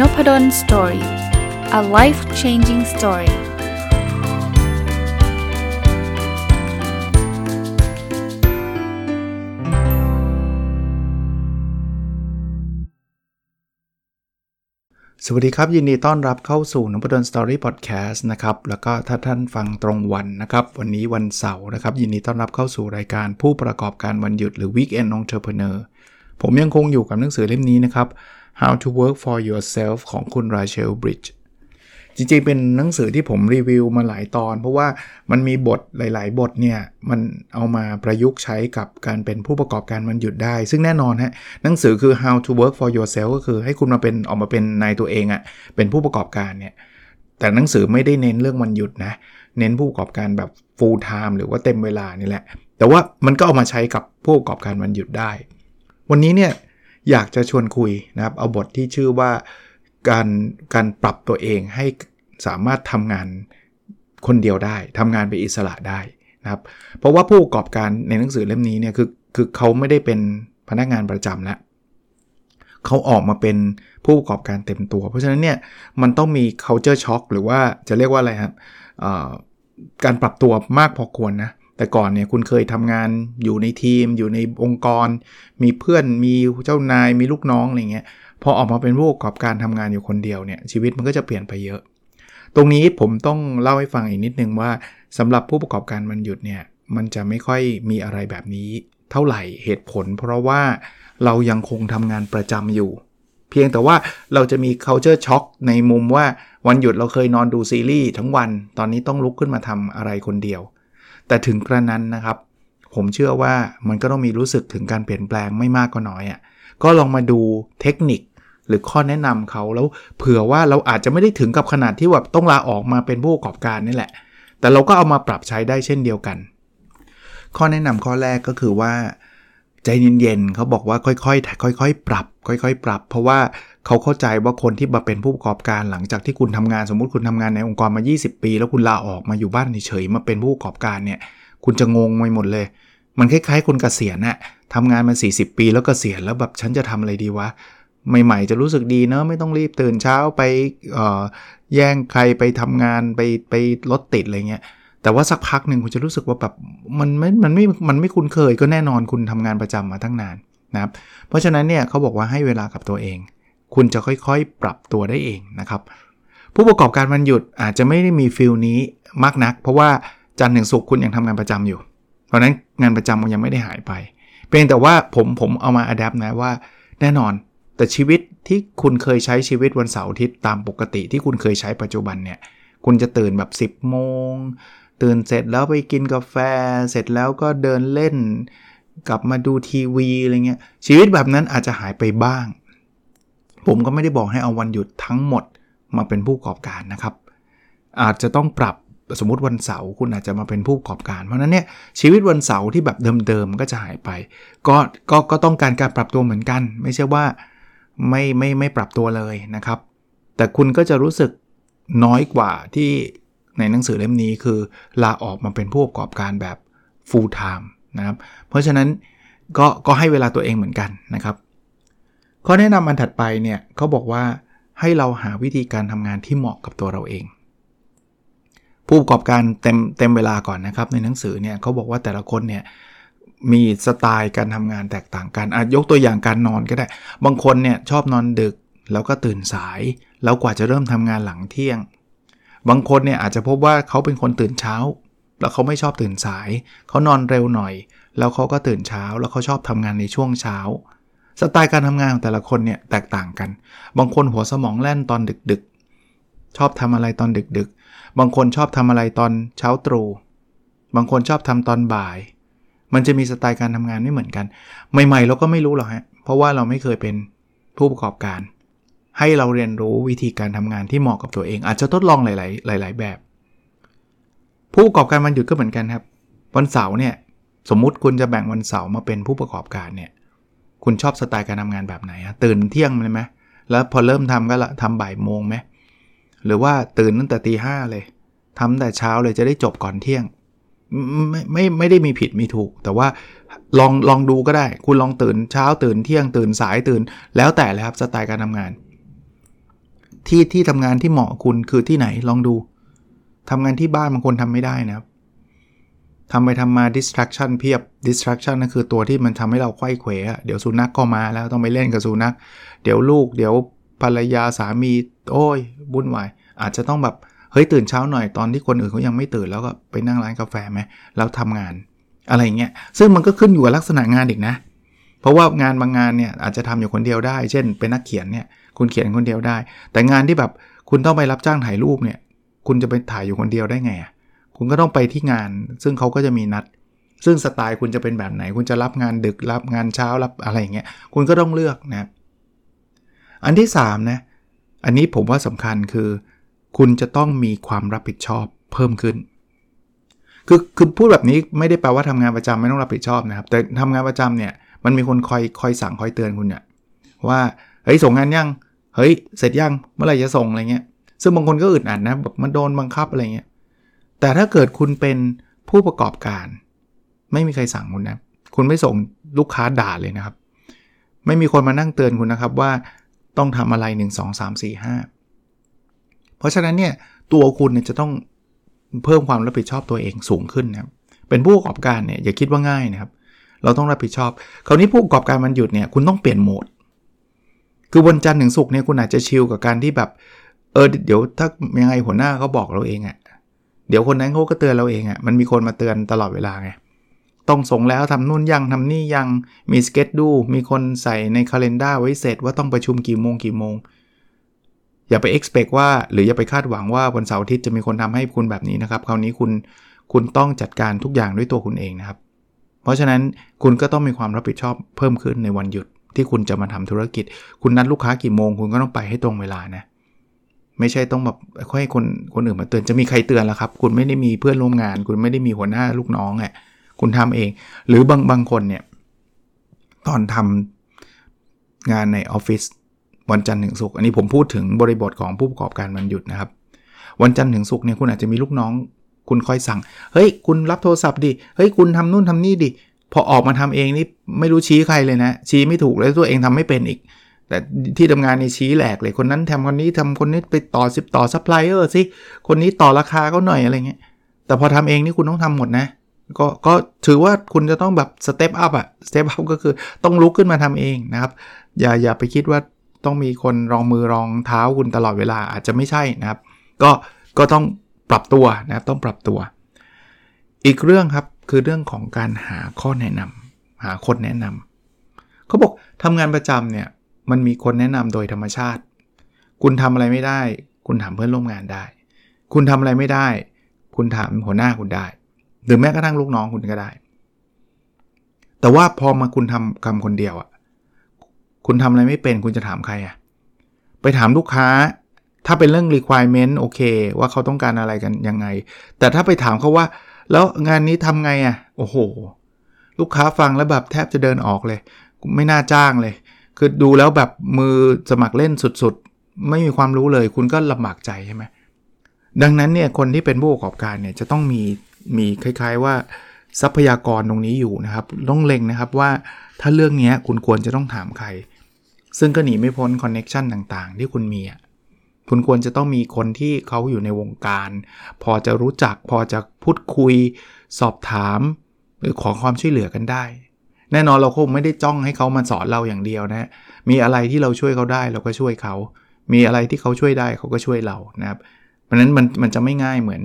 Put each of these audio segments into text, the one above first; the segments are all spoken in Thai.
Nopadol Story a life changing story สวัสดีครับ ยินดีต้อนรับเข้าสู่นพดล Story Podcast นะครับ แล้วก็ถ้าท่านฟังตรงวันนะครับ วันนี้วันเสาร์นะครับ ยินดีต้อนรับเข้าสู่รายการผู้ประกอบการวันหยุดหรือ Weekend Entrepreneur ผมยังคงอยู่กับหนังสือเล่มนี้นะครับ How to Work for Yourself ของคุณราเชลบริดจ์จริงๆ เป็นหนังสือที่ผมรีวิวมาหลายตอน เพราะว่ามันมีบทหลาย ๆ บทเนี่ย มันเอามาประยุกต์ใช้กับการเป็นผู้ประกอบการมันหยุดได้ ซึ่งแน่นอนฮะหนังสือคือ How to Work for Yourself ก็คือให้คุณมาเป็นออกมาเป็นนายตัวเองอะ่ะเป็นผู้ประกอบการเนี่ยแต่หนังสือไม่ได้เน้นเรื่องวันหยุดนะ เน้นผู้ประกอบการแบบ full time หรือว่าเต็มเวลานี่แหละ แต่ว่ามันก็เอามาใช้กับผู้ประกอบการวันหยุดได้ วันนี้เนี่ย อยากจะชวนคุยนะครับ เอาบทที่ชื่อว่าการการปรับตัวเองให้สามารถทำงานคนเดียวได้ทำงานเป็นอิสระได้นะครับ เพราะว่าผู้ประกอบการในหนังสือเล่มนี้เนี่ยคือคือเขาไม่ได้เป็นพนักงานประจำแล้วเขาออกมาเป็นผู้ประกอบการเต็มตัว เพราะฉะนั้นเนี่ยมันต้องมี culture shock หรือว่าจะเรียกว่าอะไรครับการปรับตัวมากพอควรนะ แต่ก่อนเนี่ยคุณเคยทำงานอยู่ในทีม อยู่ในองค์กร มีเพื่อนมีเจ้านายมีลูกน้องอะไรเงี้ยพอออกมาเป็นผู้ประกอบการทำงานอยู่คนเดียวเนี่ยชีวิตมันก็จะเปลี่ยนไปเยอะ ตรงนี้ผมต้องเล่าให้ฟังอีกนิดนึงว่าสำหรับผู้ประกอบการมันหยุดเนี่ยมันจะไม่ค่อยมีอะไรแบบนี้ เท่าไหร่เหตุผล เพราะว่าเรายังคงทำงานประจำอยู่ เพียงแต่ว่าเราจะมี culture shock ในมุมว่าวันหยุดเราเคยนอนดูซีรีส์ทั้งวัน ตอนนี้ต้องลุกขึ้นมาทำอะไรคนเดียว แต่ถึงกระนั้นนะครับ ผมเชื่อว่ามันก็ต้องมีรู้สึกถึงการเปลี่ยนแปลงไม่มากก็น้อยอะ่ะก็ลองมาดูเทคนิคหรือข้อแนะนำเขาแล้วเผื่อว่าเราอาจจะไม่ได้ถึงกับขนาดที่แบบต้องลาออกมาเป็นผู้ประกอบการนี่แหละ แต่เราก็เอามาปรับใช้ได้เช่นเดียวกัน ข้อแนะนำข้อแรกก็คือว่า ใจเย็นๆเขาบอกว่าค่อยๆค่อยๆ ปรับ ค่อยๆ ปรับ เพราะว่าเขาเข้าใจว่าคนที่มาเป็นผู้ประกอบการหลังจากที่คุณทำงานสมมุติคุณทำงานในองค์กรมา 20 ปี แล้วคุณลาออกมาอยู่บ้านเฉยๆมาเป็นผู้ประกอบการเนี่ย คุณจะงงไปหมดเลย มันคล้ายๆ คนเกษียณอะทำงานมา 40 ปีแล้วกเกษียณแล้วแบบฉันจะทำอะไรดีวะใหม่ ๆ จะรู้สึกดีเนอะไม่ต้องรีบตื่นเช้าไปแย่งใครไปทำงานไปไปรถติดอะไรเงี้ย แต่ว่าสักพักหนึ่งคุณจะรู้สึกว่าแบบมันไม่ มันไม่ มันไม่คุ้นเคยก็แน่นอนคุณทำงานประจำมาตั้งนานนะครับ เพราะฉะนั้นเนี่ยเขาบอกว่าให้เวลากับตัวเอง คุณจะค่อยๆ ปรับตัวได้เองนะครับ ผู้ประกอบการวันหยุดอาจจะไม่ได้มี feel นี้มากนัก เพราะว่าจันทร์ถึงศุกร์คุณยังทำงานประจำอยู่ เพราะนั้นงานประจำมันยังไม่ได้หายไป เพียงแต่ว่าผมผมเอามา adapt นะว่าแน่นอนแต่ชีวิตที่คุณเคยใช้ชีวิตวันเสาร์อาทิตย์ตามปกติที่คุณเคยใช้ปัจจุบันเนี่ยคุณจะตื่นแบบ 10โมง ตื่นเสร็จแล้วไปกินกาแฟ เสร็จแล้วก็เดินเล่น กลับมาดูทีวีอะไรเงี้ยชีวิตแบบนั้นอาจจะหายไปบ้าง ผมก็ไม่ได้บอกให้เอาวันหยุดทั้งหมดมาเป็นผู้ประกอบการนะครับ อาจจะต้องปรับสมมติวันเสาร์คุณอาจจะมาเป็นผู้ประกอบการ เพราะนั้นเนี่ยชีวิตวันเสาร์ที่แบบเดิมๆก็จะหายไป ก็ก็ก็ต้องการการปรับตัวเหมือนกัน ไม่ใช่ว่าไม่ไม่ไม่ปรับตัวเลยนะครับ แต่คุณก็จะรู้สึกน้อยกว่าที่ ในหนังสือเล่มนี้คือลาออกมาเป็นผู้ประกอบการแบบ full time นะครับ เพราะฉะนั้นก็ก็ให้เวลาตัวเองเหมือนกันนะครับข้อแนะนำอันถัดไปเนี่ยเขาบอกว่าให้เราหาวิธีการทำงานที่เหมาะกับตัวเราเอง ผู้ประกอบการเต็มเต็มเวลาก่อนนะครับ ในหนังสือเนี่ยเขาบอกว่าแต่ละคนเนี่ยมีสไตล์การทำงานแตกต่างกันอาจยกตัวอย่างการนอนก็ได้ บางคนเนี่ยชอบนอนดึกแล้วก็ตื่นสาย แล้วกว่าจะเริ่มทำงานหลังเที่ยง บางคนเนี่ยอาจจะพบว่าเขาเป็นคนตื่นเช้า แล้วเขาไม่ชอบตื่นสาย เขานอนเร็วหน่อย แล้วเขาก็ตื่นเช้า แล้วเขาชอบทำงานในช่วงเช้า สไตล์การทำงานของแต่ละคนเนี่ยแตกต่างกัน บางคนหัวสมองแล่นตอนดึกๆ ชอบทำอะไรตอนดึกๆ บางคนชอบทำอะไรตอนเช้าตรู่บางคนชอบทำตอนบ่าย มันจะมีสไตล์การทำงานไม่เหมือนกัน ใหม่ๆเราก็ไม่รู้หรอกฮะ เพราะว่าเราไม่เคยเป็นผู้ประกอบการ ให้เราเรียนรู้วิธีการทำงานที่เหมาะกับตัวเอง อาจจะทดลองหลาย ๆ หลาย ๆ แบบ ผู้ประกอบการวันหยุดก็เหมือนกันครับ วันเสาร์เนี่ยสมมุติคุณจะแบ่งวันเสาร์มาเป็นผู้ประกอบการเนี่ยคุณชอบสไตล์การทำงานแบบไหนอะตื่นเที่ยงเลยไหมแล้วพอเริ่มทำก็ละทำบ่ายโมงไหมหรือว่าตื่นตั้งแต่ตีห้าเลยทำแต่เช้าเลยจะได้จบก่อนเที่ยง ไม่ไม่ไม่ได้มีผิดมีถูก แต่ว่าลองลองดูก็ได้ คุณลองตื่นเช้าตื่นเที่ยงตื่นสายตื่น แล้วแต่เลยครับสไตล์การทำงาน ที่ที่ทำงานที่เหมาะคุณคือที่ไหนลองดูทำงานที่บ้านบางคนทำไม่ได้นะครับทำไปทำมา distraction เพียบ distraction นั่นคือตัวที่มันทำให้เราไข้เขวเดี๋ยวสุนัขกก็มาแล้วต้องไปเล่นกับสุนัข เดี๋ยวลูก เดี๋ยวภรรยาสามี โอ้ยบุ่นวาย อาจจะต้องแบบเฮ้ยตื่นเช้าหน่อยตอนที่คนอื่นเขายังไม่ตื่นแล้วก็ไปนั่งร้านกาแฟไหมแล้วทำงานอะไรเงี้ย ซึ่งมันก็ขึ้นอยู่กับลักษณะงานอีกนะ เพราะว่างานบางงานเนี่ยอาจจะทำอยู่คนเดียวได้ เช่น เป็นนักเขียนเนี่ยคุณเขียนคนเดียวได้ แต่งานที่แบบคุณต้องไปรับจ้างถ่ายรูปเนี่ยคุณจะไปถ่ายอยู่คนเดียวได้ไงคุณก็ต้องไปที่งาน ซึ่งเขาก็จะมีนัด ซึ่งสไตล์คุณจะเป็นแบบไหน คุณจะรับงานดึกรับงานเช้ารับอะไรอย่างเงี้ยคุณก็ต้องเลือกนะอันที่3นะอันนี้ผมว่าสำคัญคือ คุณจะต้องมีความรับผิดชอบเพิ่มขึ้นคือคือพูดแบบนี้ไม่ได้แปลว่าทำงานประจำไม่ต้องรับผิดชอบนะครับ แต่ทำงานประจำเนี่ย มันมีคนคอยคอยสั่งคอยเตือนคุณเนี่ยว่าเฮ้ยส่งงานยังเฮ้ยเสร็จยังเมื่อไหร่จะส่งอะไรเงี้ยซึ่งบางคนก็อึดอัดนะแบบมันโดนบังคับอะไรเงี้ยแต่ถ้าเกิดคุณเป็นผู้ประกอบการ ไม่มีใครสั่งคุณนะคุณไม่ส่งลูกค้าด่าเลยนะครับ ไม่มีคนมานั่งเตือนคุณนะครับว่าต้องทำอะไร 1 2 3 4 5 เพราะฉะนั้นเนี่ยตัวคุณเนี่ยจะต้องเพิ่มความรับผิดชอบตัวเองสูงขึ้นนะครับเป็นผู้ประกอบการเนี่ยอย่าคิดว่าง่ายนะครับ เราต้องรับผิดชอบ คราวนี้ผู้ประกอบการมันหยุดเนี่ยคุณต้องเปลี่ยนโหมด คือวันจันทร์ถึงศุกร์เนี่ยคุณอาจจะชิลกับการที่แบบเออเดี๋ยวถ้ายังไงหัวหน้าเขาบอกเราเองอะ่ะเดี๋ยวคนนั้นเขาก็เตือนเราเองอะ่ะมันมีคนมาเตือนตลอดเวลาไงต้องส่งแล้วทำนู่นยังทำนี่ยังมีสเก็ตดูมีคนใส่ในคาล endar ไว้เสร็จว่าต้องประชุมกี่โมงกี่โมง อย่าไป expect ว่าหรืออย่าไปคาดหวังว่าวันเสาร์อาทิตย์จะมีคนทำให้คุณแบบนี้นะครับ คราวนี้คุณคุณต้องจัดการทุกอย่างด้วยตัวคุณเองนะครับ เพราะฉะนั้นคุณก็ต้องมีความรับผิดชอบเพิ่มขึ้นในวันหยุดที่คุณจะมาทำธุรกิจ คุณนัดลูกค้ากี่โมง คุณก็ต้องไปให้ตรงเวลานะไม่ใช่ต้องแบบค่อยให้คนคนอื่นมาเตือนจะมีใครเตือนล่ะครับ คุณไม่ได้มีเพื่อนร่วมงาน คุณไม่ได้มีหัวหน้าลูกน้องอะคุณทำเอง หรือบางบางคนเนี่ยตอนทำงานในออฟฟิศวันจันทร์ถึงศุกร์อันนี้ผมพูดถึงบริบทของผู้ประกอบการวันหยุดนะครับ วันจันทร์ถึงศุกร์เนี่ยคุณอาจจะมีลูกน้อง คุณคอยสั่ง เฮ้ย คุณรับโทรศัพท์ดิ เฮ้ย คุณทำนู่นทำนี่ดิ พอออกมาทำเองนี่ไม่รู้ชี้ใครเลยนะ ชี้ไม่ถูกเลยตัวเองทำไม่เป็นอีก แต่ที่ทำงานในชี้แหลกเลย คนนั้นทำคนนี้ทำคนนี้ไปติดต่อซัพพลายเออร์สิ คนนี้ต่อราคาเขาหน่อยอะไรเงี้ย แต่พอทำเองนี่คุณต้องทำหมดนะ ก็ก็ถือว่าคุณจะต้องแบบ step up อะ step up ก็คือต้องลุกขึ้นมาทำเองนะครับ อย่าอย่าไปคิดว่าต้องมีคนรองมือรองเท้าคุณตลอดเวลาอาจจะไม่ใช่นะครับ ก็ก็ต้อง ปรับตัวนะครับต้องปรับตัว อีกเรื่องครับคือเรื่องของการหาข้อแนะนำหาคนแนะนำเขาบอกทำงานประจำเนี่ยมันมีคนแนะนำโดยธรรมชาติ คุณทำอะไรไม่ได้ คุณถามเพื่อนร่วมงานได้ คุณทำอะไรไม่ได้ คุณถามหัวหน้าคุณได้ หรือแม้กระทั่งลูกน้องคุณก็ได้ แต่ว่าพอมาคุณทำคำคนเดียวอะ่ะคุณทำอะไรไม่เป็นคุณจะถามใครอะ่ะไปถามลูกค้า ถ้าเป็นเรื่อง requirement โอเค ว่าเขาต้องการอะไรกันยังไง แต่ถ้าไปถามเขาว่า แล้วงานนี้ทำไงอะ่ะ โอ้โห ลูกค้าฟังแล้วแบบแทบจะเดินออกเลย ไม่น่าจ้างเลย คือดูแล้วแบบมือสมัครเล่นสุดๆ ไม่มีความรู้เลย คุณก็ลำบากใจใช่ไหมดังนั้นเนี่ยคนที่เป็นผู้ประกอบการเนี่ยจะต้องมีมีคล้ายๆว่าทรัพยากรตรงนี้อยู่นะครับต้องเล็งนะครับว่าถ้าเรื่องนี้คุณควรจะต้องถามใคร ซึ่งก็หนีไม่พ้นคอนเน็ชันต่างๆ ที่คุณมีอะ คุณควรจะต้องมีคนที่เขาอยู่ในวงการ พอจะรู้จักพอจะพูดคุย สอบถาม หรือขอความช่วยเหลือกันได้ แน่นอนเราคงไม่ได้จ้องให้เขามาสอนเราอย่างเดียวนะมีอะไรที่เราช่วยเขาได้เราก็ช่วยเขา มีอะไรที่เขาช่วยได้เขาก็ช่วยเรานะครับเพราะนั้นมันมันจะไม่ง่ายเหมือน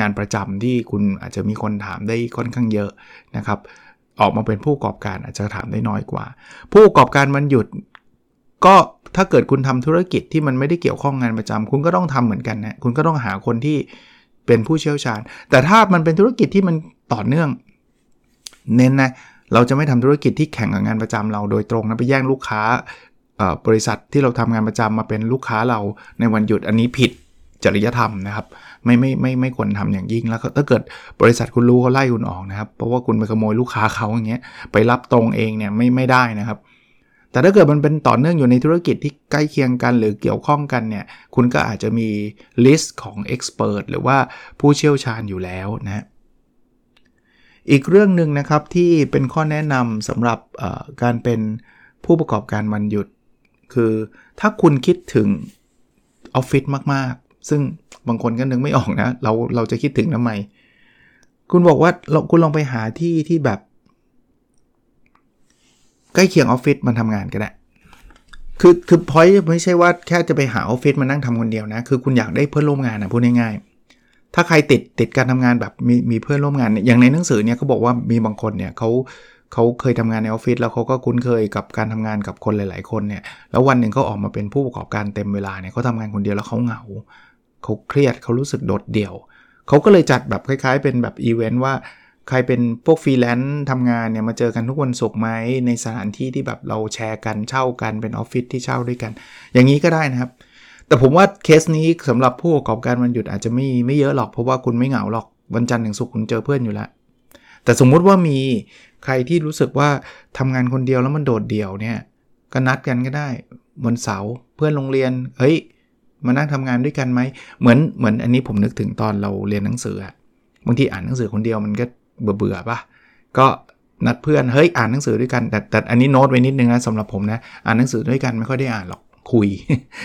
งานประจำที่คุณอาจจะมีคนถามได้ค่อนข้างเยอะนะครับ ออกมาเป็นผู้ประกอบการอาจจะถามได้น้อยกว่า ผู้ประกอบการมันหยุดก็ ถ้าเกิดคุณทำธุรกิจที่มันไม่ได้เกี่ยวข้องงานประจำคุณก็ต้องทำเหมือนกันนะคุณก็ต้องหาคนที่เป็นผู้เชี่ยวชาญ แต่ถ้ามันเป็นธุรกิจที่มันต่อเนื่อง เน้นนะเราจะไม่ทำธุรกิจที่แข่งกับงานประจำเราโดยตรงนะไปแย่งลูกค้าบริษัทที่เราทำงานประจำมาเป็นลูกค้าเราในวันหยุดอันนี้ผิดจริยธรรมนะครับ ไม่ไม่ไม่ไม่ควรทำอย่างยิ่งแล้วถ้าเกิดบริษัทคุณรู้เขาไล่คุณออกนะครับ เพราะว่าคุณไปขโมยลูกค้าเขาอย่างเงี้ยไปรับตรงเองเนี่ยไม่ไม่ได้นะครับ แต่ถ้าเกิดมันเป็นต่อเนื่องอยู่ในธุรกิจที่ใกล้เคียงกันหรือเกี่ยวข้องกันเนี่ย คุณก็อาจจะมี list ของ expert หรือว่าผู้เชี่ยวชาญอยู่แล้วนะ อีกเรื่องหนึ่งนะครับที่เป็นข้อแนะนำสำหรับการเป็นผู้ประกอบการวันหยุด คือถ้าคุณคิดถึงออฟฟิศมาก ๆ ซึ่งบางคนก็นึกไม่ออกนะ เราเราจะคิดถึงทำไม คุณบอกว่าคุณลองไปหาที่ที่แบบ ใกล้เคียงออฟฟิศมันทำงานก็ได้คือคือพอยไม่ใช่ว่าแค่จะไปหาออฟฟิศมานั่งทำคนเดียวนะ คือคุณอยากได้เพื่อนร่วมงานนะพูดง่ายๆ ถ้าใครติดติดการทำงานแบบมีมีเพื่อนร่วมงานเนี่ยอย่างในหนังสือเนี่ยเขาบอกว่ามีบางคนเนี่ยเขาเขาเคยทำงานในออฟฟิศแล้วเขาก็คุ้นเคยกับการทำงานกับคนหลาย ๆ คนเนี่ยแล้ววันหนึ่งเขาออกมาเป็นผู้ประกอบการเต็มเวลาเนี่ยเขาทำงานคนเดียวแล้วเขาเหงาเขาเครียดเขารู้สึกโดดเดี่ยวเขาก็เลยจัดแบบคล้าย ๆ เป็นแบบอีเวนต์ว่า ใครเป็นพวกฟรีแลนซ์ทำงานเนี่ยมาเจอกันทุกวันศุกร์ไหมในสถานที่ที่แบบเราแชร์กันเช่ากันเป็นออฟฟิศที่เช่าด้วยกัน อย่างนี้ก็ได้นะครับ แต่ผมว่าเคสนี้สำหรับผู้ประกอบการวันหยุดอาจจะไม่ไม่เยอะหรอกเพราะว่าคุณไม่เหงาหรอกวันจันทร์ถึงศุกร์คุณเจอเพื่อนอยู่แล้วแต่สมมุติว่ามีใครที่รู้สึกว่าทำงานคนเดียวแล้วมันโดดเดี่ยวเนี่ยก็นัดกันก็ได้วันเสาร์เพื่อนโรงเรียนเฮ้ยมานั่งทำงานด้วยกันไหมเหมือนเหมือนอันนี้ผมนึกถึงตอนเราเรียนหนังสือบางทีอ่านหนังสือคนเดียวมันก็ เบื่อเบื่อปะก็นัดเพื่อนเฮ้ยอ่านหนังสือด้วยกันแต่แต่อันนี้โน้ตไว้นิดนึงนะสำหรับผมนะอ่านหนังสือด้วยกันไม่ค่อยได้อ่านหรอกคุย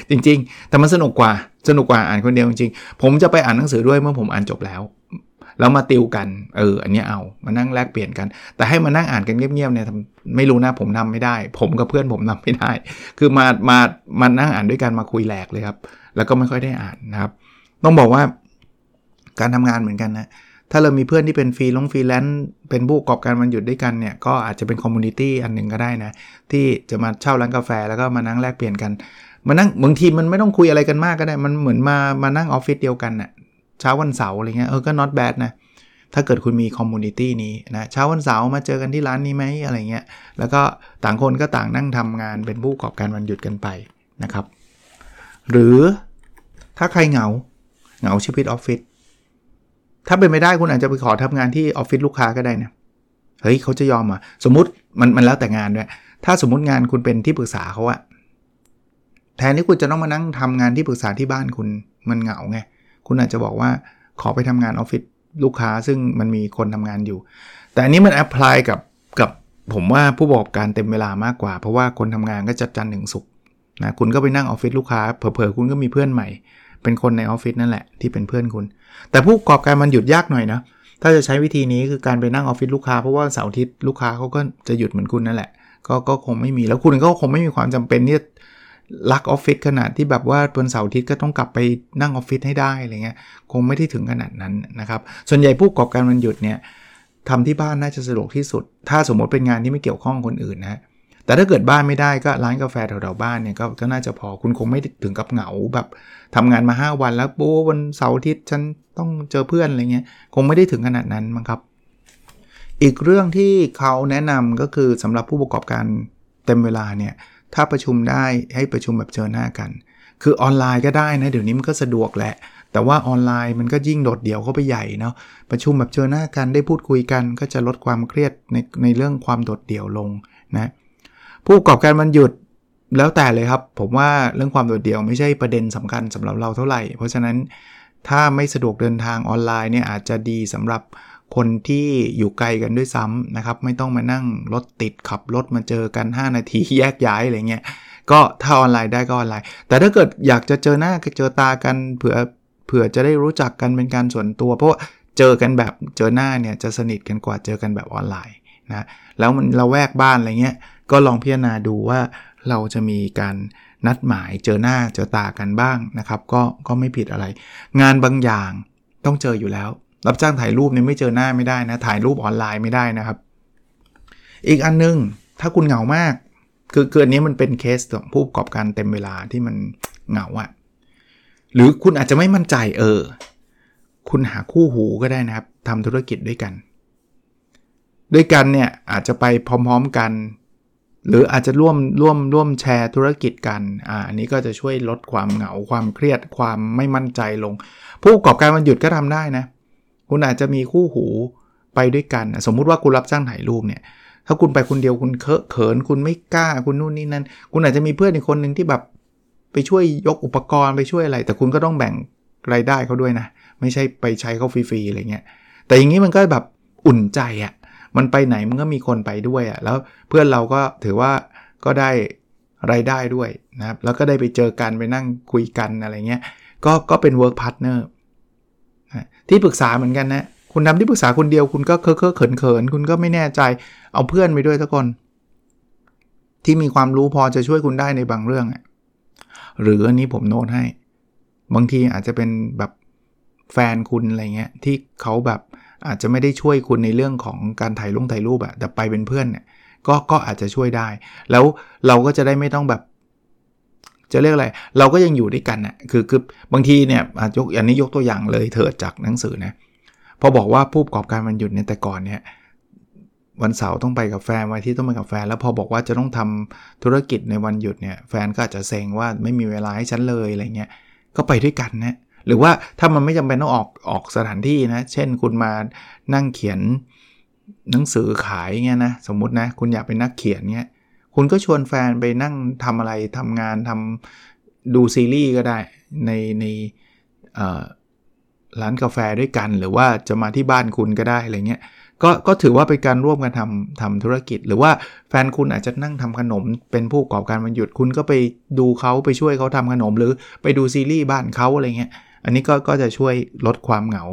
จริง ๆ แต่มันสนุกกว่าสนุกกว่าอ่านคนเดียวจริงๆผมจะไปอ่านหนังสือด้วยเมื่อผมอ่านจบแล้วแล้วมาติวกัน เออ อันนี้เอา มานั่งแลกเปลี่ยนกัน แต่ให้มานั่งอ่านกันเงียบๆเนี่ยไม่รู้นะผมทำไม่ได้ ผมกับเพื่อนผมทำไม่ได้ คือมา มา มานั่งอ่านด้วยกันมาคุยแหลกเลยครับ แล้วก็ไม่ค่อยได้อ่านนะครับ ต้องบอกว่าการทำงานเหมือนกันนะ ถ้าเรามีเพื่อนที่เป็นฟรีลงฟรีแลนซ์เป็นผู้ประกอบการวันหยุดด้วยกันเนี่ย ก็อาจจะเป็น community อันหนึ่งก็ได้นะ ที่จะมาเช่าร้านกาแฟแล้วก็มานั่งแลกเปลี่ยนกัน มานั่งบางทีมันไม่ต้องคุยอะไรกันมากก็ได้ มันเหมือนมามานั่งออฟฟิศเดียวกันน่ะเช้าวันเสาร์อะไรเงี้ยเออก็ not bad นะถ้าเกิดคุณมี community นี้นะเช้าวันเสาร์มาเจอกันที่ร้านนี้ไหมอะไรเงี้ยแล้วก็ต่างคนก็ต่างนั่งทำงานเป็นผู้ประกอบการวันหยุดกันไปนะครับ หรือถ้าใครเหงาเหงาชีวิตออฟฟิศ ถ้าเป็นไม่ได้คุณอาจจะไปขอทำงานที่ออฟฟิศลูกค้าก็ได้นะเฮ้ยเขาจะยอมอะสมมติมันมันแล้วแต่งานด้วยถ้าสมมติงานคุณเป็นที่ปรึกษาเขาอะแทนที่คุณจะต้องมานั่งทำงานที่ปรึกษาที่บ้านคุณมันเหงาไงคุณอาจจะบอกว่าขอไปทำงานออฟฟิศลูกค้าซึ่งมันมีคนทำงานอยู่ แต่อันนี้มัน apply กับกับผมว่าผู้ประกอบการเต็มเวลามากกว่า เพราะว่าคนทำงานก็จัดจันทร์ถึงศุกร์นะคุณก็ไปนั่งออฟฟิศลูกค้าเผลอๆคุณก็มีเพื่อนใหม่ เป็นคนในออฟฟิศนั่นแหละที่เป็นเพื่อนคุณ แต่ผู้ประกอบการวันหยุดยากหน่อยนะ ถ้าจะใช้วิธีนี้คือการไปนั่งออฟฟิศลูกค้าเพราะว่าเสาร์อาทิตย์ลูกค้าเขาก็จะหยุดเหมือนคุณนั่นแหละก็ก็คงไม่มีแล้วคุณก็คงไม่มีความจำเป็นที่รักออฟฟิศขนาดที่แบบว่าวันเสาร์อาทิตย์ก็ต้องกลับไปนั่งออฟฟิศให้ได้อะไรเงี้ยคงไม่ได้ถึงขนาดนั้นนะครับ ส่วนใหญ่ผู้ประกอบการวันหยุดเนี่ยทำที่บ้านน่าจะสะดวกที่สุด ถ้าสมมติเป็นงานที่ไม่เกี่ยวข้องคนอื่นนะ แต่ถ้าเกิดบ้านไม่ได้ก็ร้านกาแฟแถวๆบ้านเนี่ยกก็น่าจะพอคุณคงไม่ถึงกับเหงาแบบทำงานมา 5 วันแล้วโบ้วันเสาร์อาทิตย์ฉันต้องเจอเพื่อนอะไรเงี้ยคงไม่ได้ถึงขนาดนั้นมั้งครับ อีกเรื่องที่เขาแนะนำก็คือสำหรับผู้ประกอบการเต็มเวลาเนี่ยถ้าประชุมได้ให้ประชุมแบบเจอหน้ากัน คือออนไลน์ก็ได้นะเดี๋ยวนี้มันก็สะดวกแหละ แต่ว่าออนไลน์มันก็ยิ่งโดดเดี่ยวเข้าไปใหญ่เนาะประชุมแบบเจอหน้ากันได้พูดคุยกัน ก็จะลดความเครียดในในเรื่องความโดดเดี่ยวลงนะ ผู้ประกอบการมันหยุดแล้วแต่เลยครับ ผมว่าเรื่องความโดดเดี่ยวไม่ใช่ประเด็นสำคัญสำหรับเราเท่าไหร่ เพราะฉะนั้นถ้าไม่สะดวกเดินทางออนไลน์เนี่ยอาจจะดีสำหรับคนที่อยู่ไกลกันด้วยซ้ำนะครับ ไม่ต้องมานั่งรถติดขับรถมาเจอกัน 5 นาทีแยกย้ายอะไรเงี้ยก็ถ้าออนไลน์ได้ก็ออนไลน์ แต่ถ้าเกิดอยากจะเจอหน้าเจอตากันเผื่อเผื่อจะได้รู้จักกันเป็นการส่วนตัว เพราะเจอกันแบบเจอหน้าเนี่ยจะสนิทกันกว่าเจอกันแบบออนไลน์นะแล้วมันเราแวกบ้านอะไรเงี้ย ก็ลองพิจารณาดูว่าเราจะมีการนัดหมายเจอหน้าเจอตากันบ้างนะครับ ก็ก็ไม่ผิดอะไร งานบางอย่างต้องเจออยู่แล้ว รับจ้างถ่ายรูปเนี่ยไม่เจอหน้าไม่ได้นะ ถ่ายรูปออนไลน์ไม่ได้นะครับ อีกอันนึง ถ้าคุณเหงามาก คือคืออันนี้มันเป็นเคสของผู้ประกอบการเต็มเวลาที่มันเหงาอะหรือคุณอาจจะไม่มั่นใจเออ คุณหาคู่หูก็ได้นะครับทำธุรกิจด้วยกัน ด้วยกันเนี่ยอาจจะไปพร้อม ๆกัน หรืออาจจะร่วมร่วมร่วมแชร์ธุรกิจกัน อ่า อันนี้ก็จะช่วยลดความเหงาความเครียดความไม่มั่นใจลง ผู้ประกอบการวันหยุดก็ทำได้นะ คุณอาจจะมีคู่หูไปด้วยกัน สมมุติว่าคุณรับจ้างถ่ายรูปเนี่ย ถ้าคุณไปคนเดียวคุณเคอะเขิน คุณไม่กล้า คุณนู่นนี่นั่น คุณอาจจะมีเพื่อนอีกคนหนึ่งที่แบบไปช่วยยกอุปกรณ์ไปช่วยอะไร แต่คุณก็ต้องแบ่งรายได้เขาด้วยนะ ไม่ใช่ไปใช้เขาฟรีๆอะไรเงี้ย แต่อย่างนี้มันก็แบบอุ่นใจอะ่ะ มันไปไหนมันก็มีคนไปด้วยอะ่ะแล้วเพื่อนเราก็ถือว่าก็ได้รายได้ด้วยนะครับ แล้วก็ได้ไปเจอกันไปนั่งคุยกันอะไรเงี้ยก็ก็เป็น work partner ที่ปรึกษาเหมือนกันนะคุณทำที่ปรึกษาคนเดียวคุณก็เคอะเคอะเขินเขินคุณก็ไม่แน่ใจเอาเพื่อนไปด้วยทุกคน ที่มีความรู้พอจะช่วยคุณได้ในบางเรื่องหรืออันนี้ผมโน้ตให้ บางทีอาจจะเป็นแบบแฟนคุณอะไรเงี้ยที่เขาแบบ อาจจะไม่ได้ช่วยคุณในเรื่องของการถ่ายลงถ่ายรูปอะแต่ไปเป็นเพื่อนเนี่ยก็ก็อาจจะช่วยได้ แล้วเราก็จะได้ไม่ต้องแบบ จะเรียกอะไร เราก็ยังอยู่ด้วยกันนะคือคือบางทีเนี่ยยกอันนี้ยกตัวอย่างเลยเถิดจากหนังสือนะพอบอกว่าผู้ประกอบการมันหยุดเนี่ยแต่ก่อนเนี่ยวันเสาร์ต้องไปกับแฟนวันที่ต้องไปกับแฟน แล้วพอบอกว่าจะต้องทำธุรกิจในวันหยุดเนี่ยแฟนก็อาจจะเซ็งว่าไม่มีเวลาให้ฉันเลยอะไรเงี้ยก็ไปด้วยกันนะ หรือว่าถ้ามันไม่จำเป็นต้องออกออกสถานที่นะ เช่นคุณมานั่งเขียนหนังสือขายเงี้ยนะสมมุตินะคุณอยากเป็นนักเขียนเงี้ยคุณก็ชวนแฟนไปนั่งทำอะไรทำงานทำดูซีรีส์ก็ได้ในในร้านกาแฟด้วยกัน หรือว่าจะมาที่บ้านคุณก็ได้อะไรเงี้ยก็ก็ถือว่าเป็นการร่วมกันทำทำธุรกิจ หรือว่าแฟนคุณอาจจะนั่งทำขนม เป็นผู้ประกอบการวันหยุดคุณก็ไปดูเขาไปช่วยเขาทำขนม หรือไปดูซีรีส์บ้านเขาอะไรเงี้ย อันนี้ก็ก็จะช่วยลดความเหงา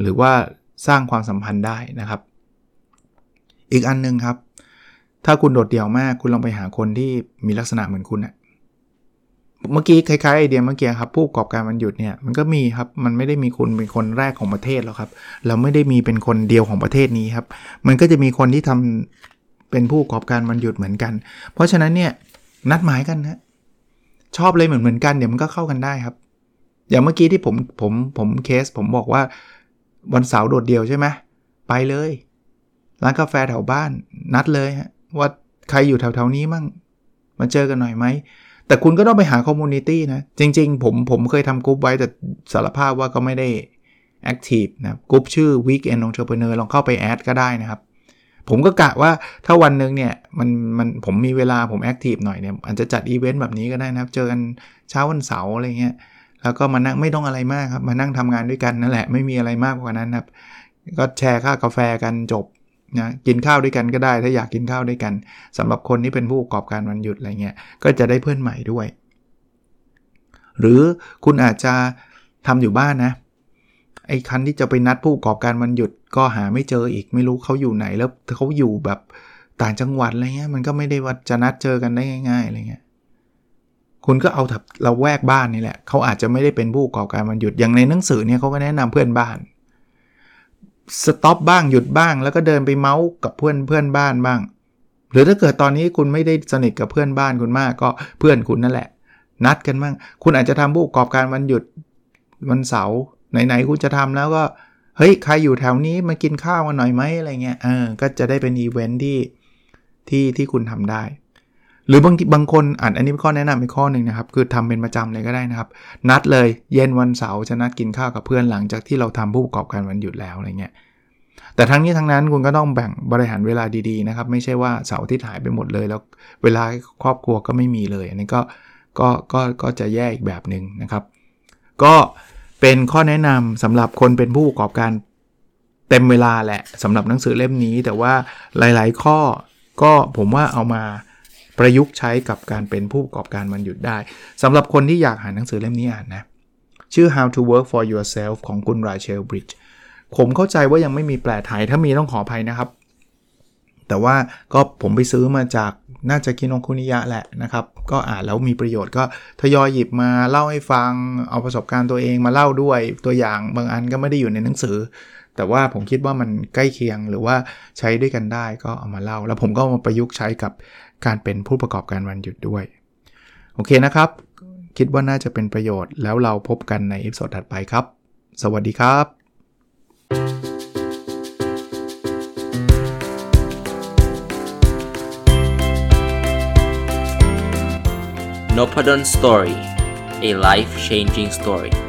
หรือว่าสร้างความสัมพันธ์ได้นะครับ อีกอันนึงครับ ถ้าคุณโดดเดี่ยวมากคุณลองไปหาคนที่มีลักษณะเหมือนคุณอะเมื่อกี้คล้ายๆไอเดียเมื่อกี้ครับผู้ประกอบการมันหยุดเนี่ยมันก็มีครับมันไม่ได้มีคุณเป็นคนแรกของประเทศหรอกครับ เราไม่ได้มีเป็นคนเดียวของประเทศนี้ครับ มันก็จะมีคนที่ทำเป็นผู้ประกอบการวันหยุดเหมือนกัน เพราะฉะนั้นเนี่ยนัดหมายกันนะชอบเลยเหมือนเหมือนกันเดี๋ยวมันก็เข้ากันได้ครับ อย่างเมื่อกี้ที่ผมผมผมเคสผมบอกว่าวันเสาร์โดดเดี่ยวใช่ไหมไปเลย ร้านกาแฟแถวบ้านนัดเลยฮะว่าใครอยู่แถวๆนี้มั่งมาเจอกันหน่อยไหม แต่คุณก็ต้องไปหา community นะ จริง ๆ ผมผมเคยทำกลุ่มไว้แต่สารภาพว่าก็ไม่ได้แอคทีฟนะกลุ่มชื่อ Weekend Entrepreneur ลองเข้าไปแอดก็ได้นะครับ ผมก็กะว่าถ้าวันหนึ่งเนี่ยมันมันผมมีเวลาผมแอคทีฟหน่อยเนี่ยอาจจะจัดอีเวนต์แบบนี้ก็ได้นะครับ เจอกันเช้าวันเสาร์อะไรเงี้ย แล้วก็มานั่งไม่ต้องอะไรมากครับ มานั่งทำงานด้วยกันนั่นแหละไม่มีอะไรมากกว่านั้นครับ ก็แชร์ค่ากาแฟกันจบนะกินข้าวด้วยกันก็ได้ ถ้าอยากกินข้าวด้วยกันสำหรับคนที่เป็นผู้ประกอบการวันหยุดอะไรเงี้ยก็จะได้เพื่อนใหม่ด้วย หรือคุณอาจจะทำอยู่บ้านนะไอ้คันที่จะไปนัดผู้ประกอบการวันหยุดก็หาไม่เจออีกไม่รู้เขาอยู่ไหนแล้วเขาอยู่แบบต่างจังหวัดอะไรเงี้ยมันก็ไม่ได้ว่าจะนัดเจอกันได้ง่ายๆอะไรเงี้ย คุณก็เอาถับเราแวกบ้านนี่แหละเขาอาจจะไม่ได้เป็นผู้ประกอบการวันหยุดอย่างในหนังสือเนี่ยเขาก็แนะนำเพื่อนบ้านสต็อปบ้างหยุดบ้าง แล้วก็เดินไปเมาส์กับเพื่อนเพื่อนบ้านบ้าง หรือถ้าเกิดตอนนี้คุณไม่ได้สนิทกับเพื่อนบ้านคุณมากก็เพื่อนคุณนั่นแหละ นัดกันบ้างคุณอาจจะทำผู้ประกอบการวันหยุดวันเสาร์ไหนๆคุณจะทำแล้วก็เฮ้ยใครอยู่แถวนี้มากินข้าวกันหน่อยไหมอะไรเงี้ยเออก็จะได้เป็นอีเวนท์ที่ที่ที่คุณทำได้ หรือบางบางคนอ่านอันนี้เป็นข้อแนะนำอีกข้อหนึ่งนะครับ คือทำเป็นประจำเลยก็ได้นะครับ นัดเลยเย็นวันเสาร์จะนัดกินข้าวกับเพื่อนหลังจากที่เราทำผู้ประกอบการวันหยุดแล้วอะไรเงี้ยแต่ทั้งนี้ทั้งนั้นคุณก็ต้องแบ่งบริหารเวลาดีๆนะครับ ไม่ใช่ว่าเสาร์อาทิตย์หายไปหมดเลย แล้วเวลาครอบครัวก็ไม่มีเลย อันนี้ก็ก็ก็ก็จะแย่อีกแบบหนึ่งนะครับ ก็เป็นข้อแนะนำสำหรับคนเป็นผู้ประกอบการเต็มเวลาแหละสำหรับหนังสือเล่มนี้ แต่ว่าหลาย ๆ ข้อก็ผมว่าเอามา ประยุกต์ใช้กับการเป็นผู้ประกอบการวันหยุดได้สำหรับคนที่อยากหาหนังสือเล่มนี้อ่านนะ ชื่อ How to Work for Yourself ของคุณราเชลบริดจ์ผมเข้าใจว่ายังไม่มีแปลไทย ถ้ามีต้องขออภัยนะครับ แต่ว่าก็ผมไปซื้อมาจากน่าจะคิโนะคุนิยะแหละนะครับ ก็อ่านแล้วมีประโยชน์ก็ทยอยหยิบมาเล่าให้ฟัง เอาประสบการณ์ตัวเองมาเล่าด้วยตัวอย่างบางอันก็ไม่ได้อยู่ในหนังสือ แต่ว่าผมคิดว่ามันใกล้เคียงหรือว่าใช้ด้วยกันได้ก็เอามาเล่า แล้วผมก็มาประยุกต์ใช้กับการเป็นผู้ประกอบการวันหยุดด้วย โอเคนะครับ คิดว่าน่าจะเป็นประโยชน์ แล้วเราพบกันใน episode ถัดไปครับ สวัสดีครับ n o p a d o n Story a life changing story